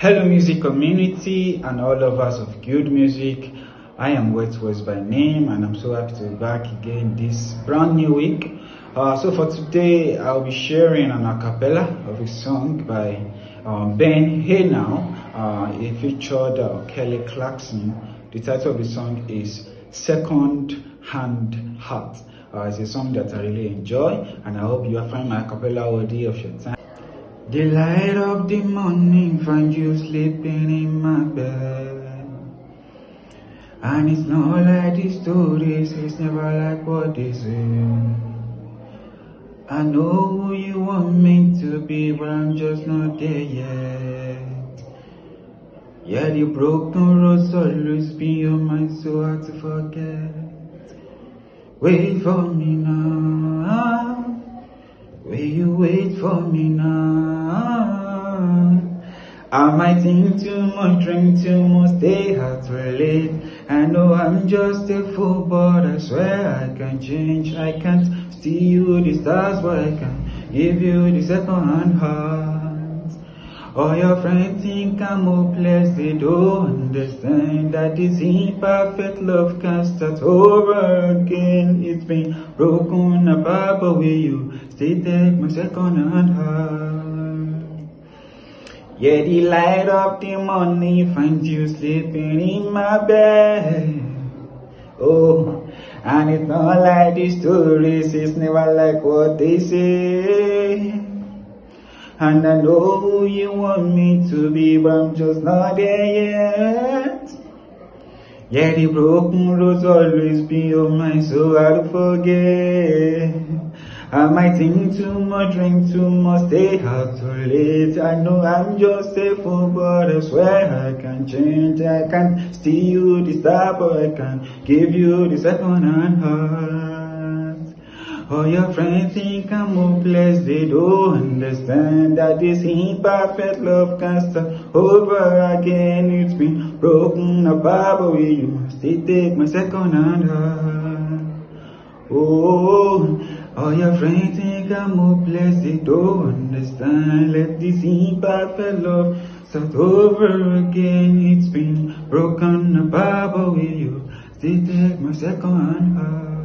Hello music community and all lovers of good music. I am Wealthwess by name and I'm so happy to be back again this brand new week. Uh, so for today I'll be sharing an acapella of a song by um, Ben Haenow. Uh, it featured uh, Kelly Clarkson. The title of the song is Second Hand Heart. Uh, it's a song that I really enjoy and I hope you find my acapella worthy of your time. The light of the morning finds you sleeping in my bed. And it's not like the stories, it's never like what they say. I know who you want me to be, but I'm just not there yet. Yeah, the broken roads always be on my so hard to forget. Wait for me now. Will you wait for me now? I might think too much, drink too much, stay out late. I know I'm just a fool, but I swear I can change. I can't steal you the stars, but I can give you the second hand heart. All your friends think I'm hopeless, they don't understand that this imperfect love can start over again. It's been broken apart, but will you still take my second hand heart? Yeah, the light of the morning finds you sleeping in my bed. Oh, and it's not like the stories, it's never like what they say. And I know you want me to be, but I'm just not there yet. Yeah, the broken roads always be your mind, so I'll forget. I might think too much, drink too much, stay out too late. I know I'm just a fool, but I swear I can change. I can't steal you the star, but I can give you the second hand heart. All your friends think I'm hopeless, they don't understand that this imperfect love can start over again. It's been broken apart, but you still take my second hand heart? Oh, all your friends think I'm hopeless, they don't understand. Let this imperfect love start over again. It's been broken apart, but will you still take my second heart?